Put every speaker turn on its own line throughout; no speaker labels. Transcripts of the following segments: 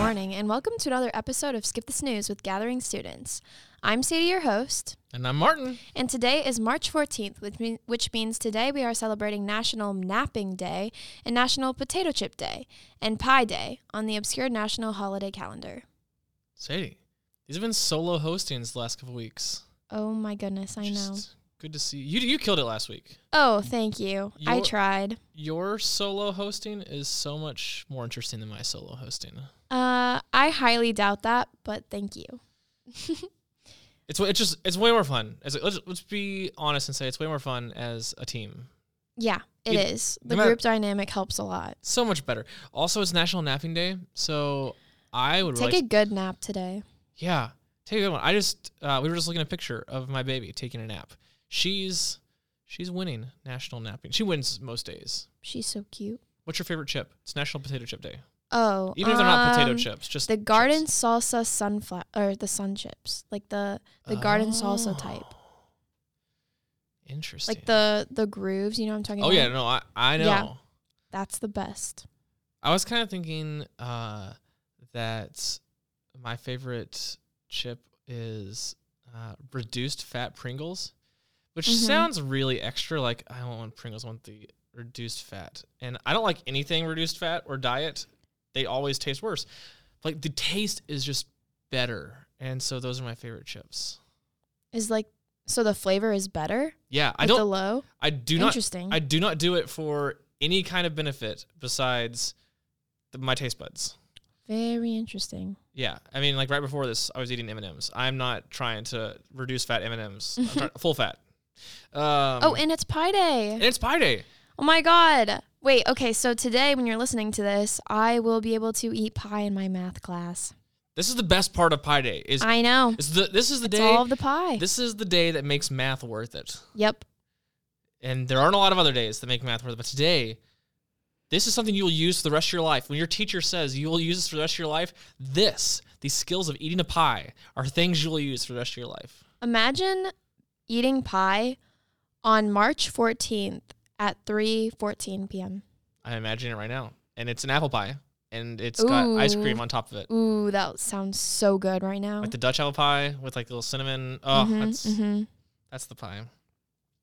morning, and welcome to another episode of Skip the Snooze with Gathering Students. I'm Sadie, your host,
And I'm Martin.
and today is March 14th, which, mean, which means today we are celebrating National Napping Day and National Potato Chip Day and Pie Day on the obscure national holiday calendar.
Sadie, these have been solo hostings the last couple weeks.
Oh my goodness, I know.
Good to see you. You killed it last week.
Oh, thank you. I tried.
Your solo hosting is so much more interesting than my solo hosting.
Uh, I highly doubt that, but thank you.
It's it's just it's way more fun. As let's let's be honest and say it's way more fun as a team.
Yeah, it
You-
is.
no
The
matter-
group dynamic helps a lot.
So much better. Also, it's National Napping Day, so I would
Take
like
a good nap today.
yeah take a good one. I just uh, we were just looking at a picture of my baby taking a nap. She's she's winning National Napping. She wins most days.
She's so cute.
What's your favorite chip? It's National Potato Chip Day.
Oh,
Even if they're not potato
um,
chips, just
The
chips.
garden salsa sunflower or the sun chips, like the the garden salsa type,
Oh, Interesting.
like the the grooves. You know what I'm talking about?
Oh
about?
yeah, no, I I know.
Yeah. That's the best.
I was kind of thinking uh, that my favorite chip is uh, reduced fat Pringles, which
Mhm.
sounds really extra. Like I don't want Pringles, I want the reduced fat, and I don't like anything reduced fat or diet. They always taste worse. Like the taste is just better, and so those are my favorite chips.
Is like so the flavor is better.
Yeah, I
with the
don't.
low.
I do not.
Interesting.
I do not do it for any kind of benefit besides the, my taste buds.
Very interesting.
Yeah, I mean, like right before this, I was eating M and M's. I'm not trying to reduce fat M and M's. Full fat. Um,
oh, and it's Pie Day.
and it's Pie Day.
Oh my God. Wait. Okay. So today, when you're listening to this, I will be able to eat pie in my math class.
This is the best part of Pie Day. Is
I know.
is the this is the
It's
day.
all of the pie.
this is the day that makes math worth it.
yep.
And there aren't a lot of other days that make math worth it, but today. This is something you will use for the rest of your life. When your teacher says you will use this for the rest of your life, this, these skills of eating a pie, are things you will use for the rest of your life.
Imagine eating pie on March 14th at 3:14 p.m.
I'm imagining it right now. And it's an apple pie. And it's got ice cream on top of it.
Ooh, that sounds so good right now.
Like the Dutch apple pie with like a little cinnamon. Oh,
Mhm,
that's
mhm.
that's the pie.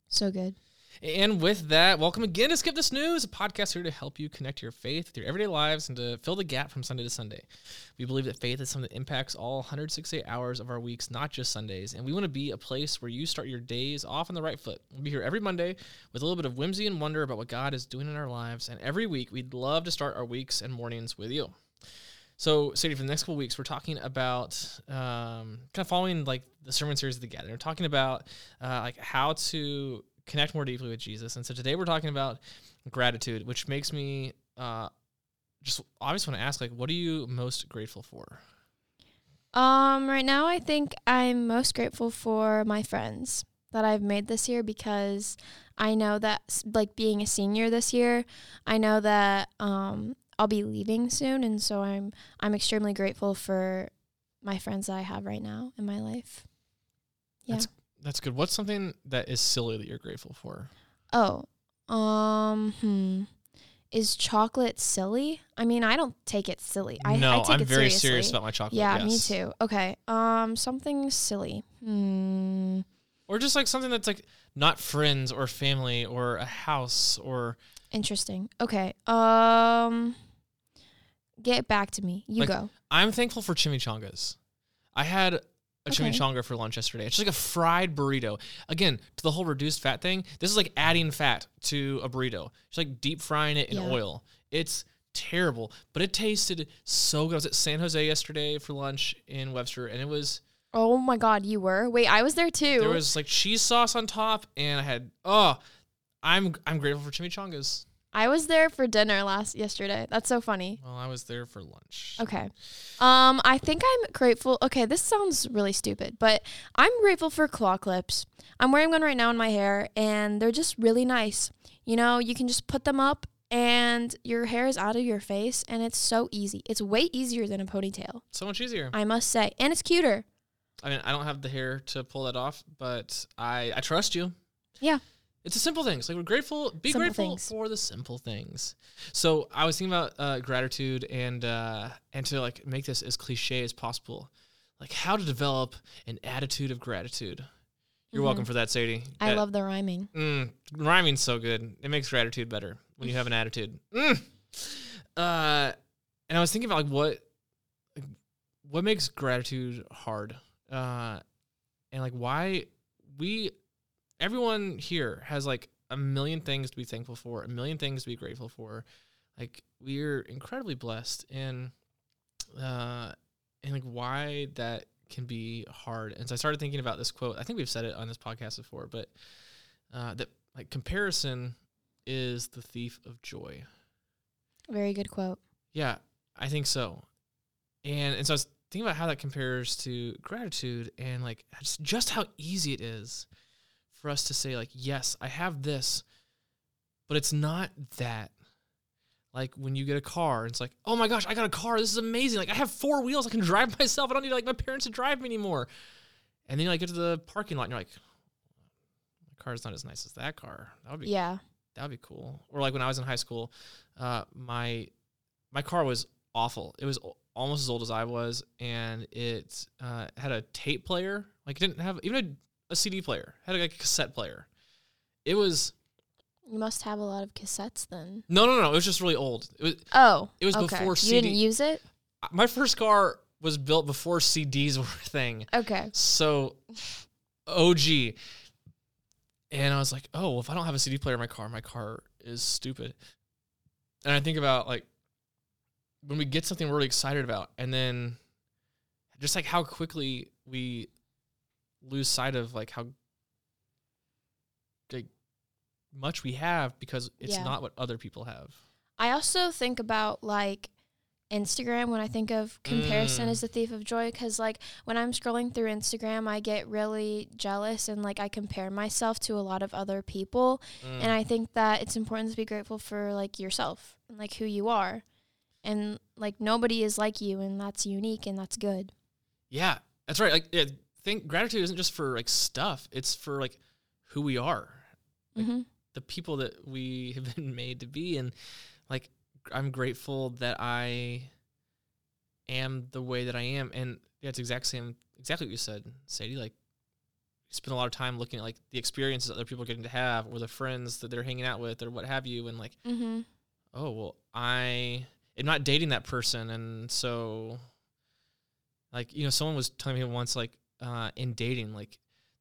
so good.
And with that, welcome again to Skip the Snooze, a podcast here to help you connect your faith with your everyday lives and to fill the gap from Sunday to Sunday. We believe that faith is something that impacts all 168 hours of our weeks, not just Sundays. And we want to be a place where you start your days off on the right foot. We'll be here every Monday with a little bit of whimsy and wonder about what God is doing in our lives. And every week, we'd love to start our weeks and mornings with you. So, Sadie, for the next couple weeks, we're talking about um, kind of following like the sermon series of the Gathering. We're talking about uh, like how to connect more deeply with Jesus. And so today we're talking about gratitude, which makes me uh, just obviously want to ask, like, what are you most grateful for?
Um, right now I think I'm most grateful for my friends that I've made this year because I know that like being a senior this year, I know that um I'll be leaving soon and so I'm I'm extremely grateful for my friends that I have right now in my life. Yeah.
That's- That's good. What's something that is silly that you're grateful for?
Oh, um, hmm. Is chocolate silly? I mean, I don't take it silly. I,
no,
I take
I'm
it
very
seriously.
serious about my chocolate.
Yeah, me too. Okay. Um, something silly. Hmm.
Or just like something that's like not friends or family or a house or
Interesting. Okay. Um, get back to me. You
Like,
go.
I'm thankful for chimichangas. I had a
Okay.
chimichanga for lunch yesterday. It's just like a fried burrito. Again, to the whole reduced fat thing, this is like adding fat to a burrito. It's like deep frying it in
Yeah.
oil. It's terrible, but it tasted so good. I was at San Jose yesterday for lunch in Webster, and it was
Oh my God, you were. Wait, I was there too.
there was like cheese sauce on top, and I had oh, I'm I'm grateful for chimichangas.
I was there for dinner last yesterday. That's so funny.
Well, I was there for lunch.
Okay. Um, I think I'm grateful. Okay, this sounds really stupid, but I'm grateful for claw clips. I'm wearing one right now in my hair, and they're just really nice. You know, you can just put them up, and your hair is out of your face, and it's so easy. It's way easier than a ponytail,
So much easier.
I must say, and it's cuter.
I mean, I don't have the hair to pull that off, but I I trust you.
Yeah.
It's the simple things. Like we're grateful. Be
Simple
grateful
things.
for the simple things. So I was thinking about uh, gratitude and uh, and to like make this as cliche as possible, like how to develop an attitude of gratitude. You're welcome
Mhm.
for that, Sadie.
I
That-
love the rhyming.
Mm, rhyming's so good. It makes gratitude better when you have an attitude. Mm. Uh, and I was thinking about like what, like, what makes gratitude hard, uh, and like why we, everyone here has like a million things to be thankful for, a million things to be grateful for. Like we're incredibly blessed, and uh, and like why that can be hard. And so I started thinking about this quote. I think we've said it on this podcast before, but uh, that like comparison is the thief of joy.
Very good quote.
Yeah, I think so. And and so I was thinking about how that compares to gratitude and like just, just how easy it is for us to say like, yes, I have this, but it's not that. Like when you get a car, it's like, oh my gosh, I got a car. This is amazing. Like I have four wheels. I can drive myself. I don't need like my parents to drive me anymore. And then you like get to the parking lot and you're like, my car's not as nice as that car. That would be
Yeah.
that would be cool. Or like when I was in high school, uh, my my car was awful. It was almost as old as I was, and it uh, had a tape player. Like it didn't have even a, CD player. Had like a cassette player. It was
You must have a lot of cassettes then.
no, no, no. It was just really old. It was
Oh.
It was
okay.
before
You didn't use it?
my first car was built before CDs were a thing.
Okay.
So OG. And I was like, oh, well, if I don't have a CD player in my car, my car is stupid. And I think about like when we get something we're really excited about, and then just like how quickly we lose sight of like how like much we have because it's
Yeah.
not what other people have.
I also think about like Instagram when I think of comparison
Mm.
as the thief of joy because like when I'm scrolling through Instagram I get really jealous and like I compare myself to a lot of other people
Mm.
and I think that it's important to be grateful for like yourself and like who you are and like nobody is like you and that's unique and that's good.
Yeah, that's right. Like, yeah, think gratitude isn't just for like stuff; it's for like who we are, Like-
hmm
the people that we have been made to be, and like I'm grateful that I am the way that I am. And yeah, it's exact same, exactly what you said, Sadie. Like, spend a lot of time looking at like the experiences other people are getting to have, or the friends that they're hanging out with, or what have you, and like
hmm
oh well i am not dating that person. And so like you know someone was telling me once like uh in dating like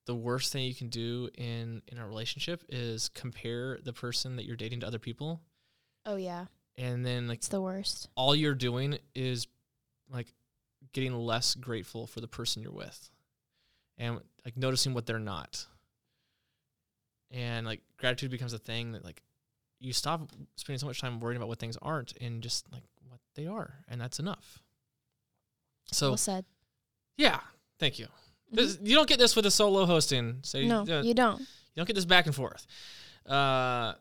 the worst thing you can do in in a relationship is compare the person that you're dating to other people
Oh yeah,
and then like
it's the worst.
all you're doing is like getting less grateful for the person you're with and like noticing what they're not and like gratitude becomes a thing that like you stop spending so much time worrying about what things aren't and just like what they are and that's enough so
well said.
yeah thank you. This, you don't get this with a solo hosting so you,
no,
don't-
you don't.
you don't get this back and forth. Uh,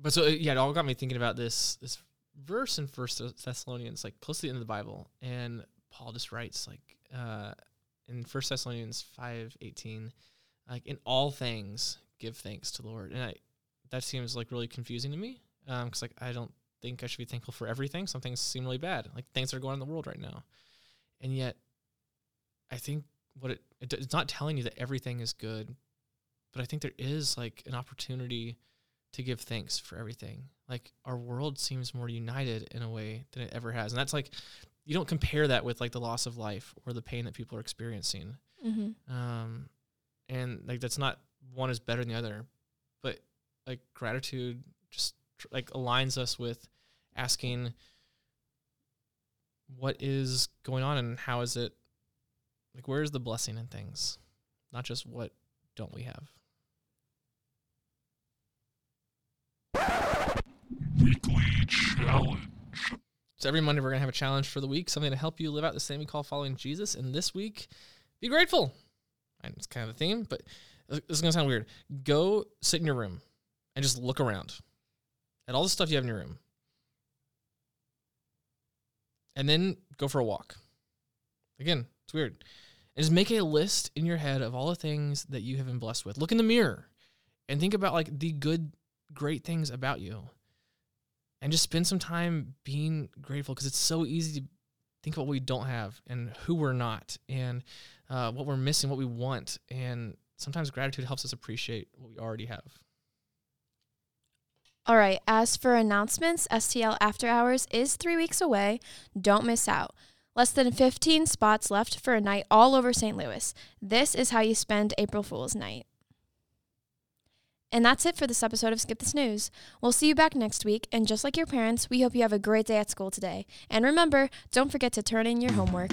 but so yeah, it all got me thinking about this this verse in First Thessalonians, like close to the end of the Bible, and Paul just writes like uh, in First Thessalonians five eighteen, like in all things give thanks to the Lord, and I that seems like really confusing to me because like I don't think I should be thankful for everything. Some things seem really bad, like things that are going on in the world right now, and yet I think what it, it it's not telling you that everything is good but I think there is like an opportunity to give thanks for everything. Like our world seems more united in a way than it ever has. And that's like you don't compare that with like the loss of life or the pain that people are experiencing.
hmm
Um and like that's not one is better than the other, but like gratitude just tr- like aligns us with asking what is going on and how is it like where is the blessing in things? Not just what don't we have.
Weekly challenge.
So every Monday we're gonna have a challenge for the week, something to help you live out the same we call following Jesus. And this week, be grateful. And it's kind of a theme, but this is gonna sound weird. Go sit in your room and just look around at all the stuff you have in your room, and then go for a walk. Again, it's weird. And just make a list in your head of all the things that you have been blessed with. Look in the mirror and think about like the good, great things about you. And just spend some time being grateful because it's so easy to think about what we don't have and who we're not and uh, what we're missing, what we want. And sometimes gratitude helps us appreciate what we already have.
All right, as for announcements, STL After Hours is three weeks away. Don't miss out. Less than 15 spots left for a night all over St. Louis. This is how you spend April Fool's night. And that's it for this episode of Skip the Snooze. We'll see you back next week, and just like your parents, we hope you have a great day at school today. And remember, don't forget to turn in your homework.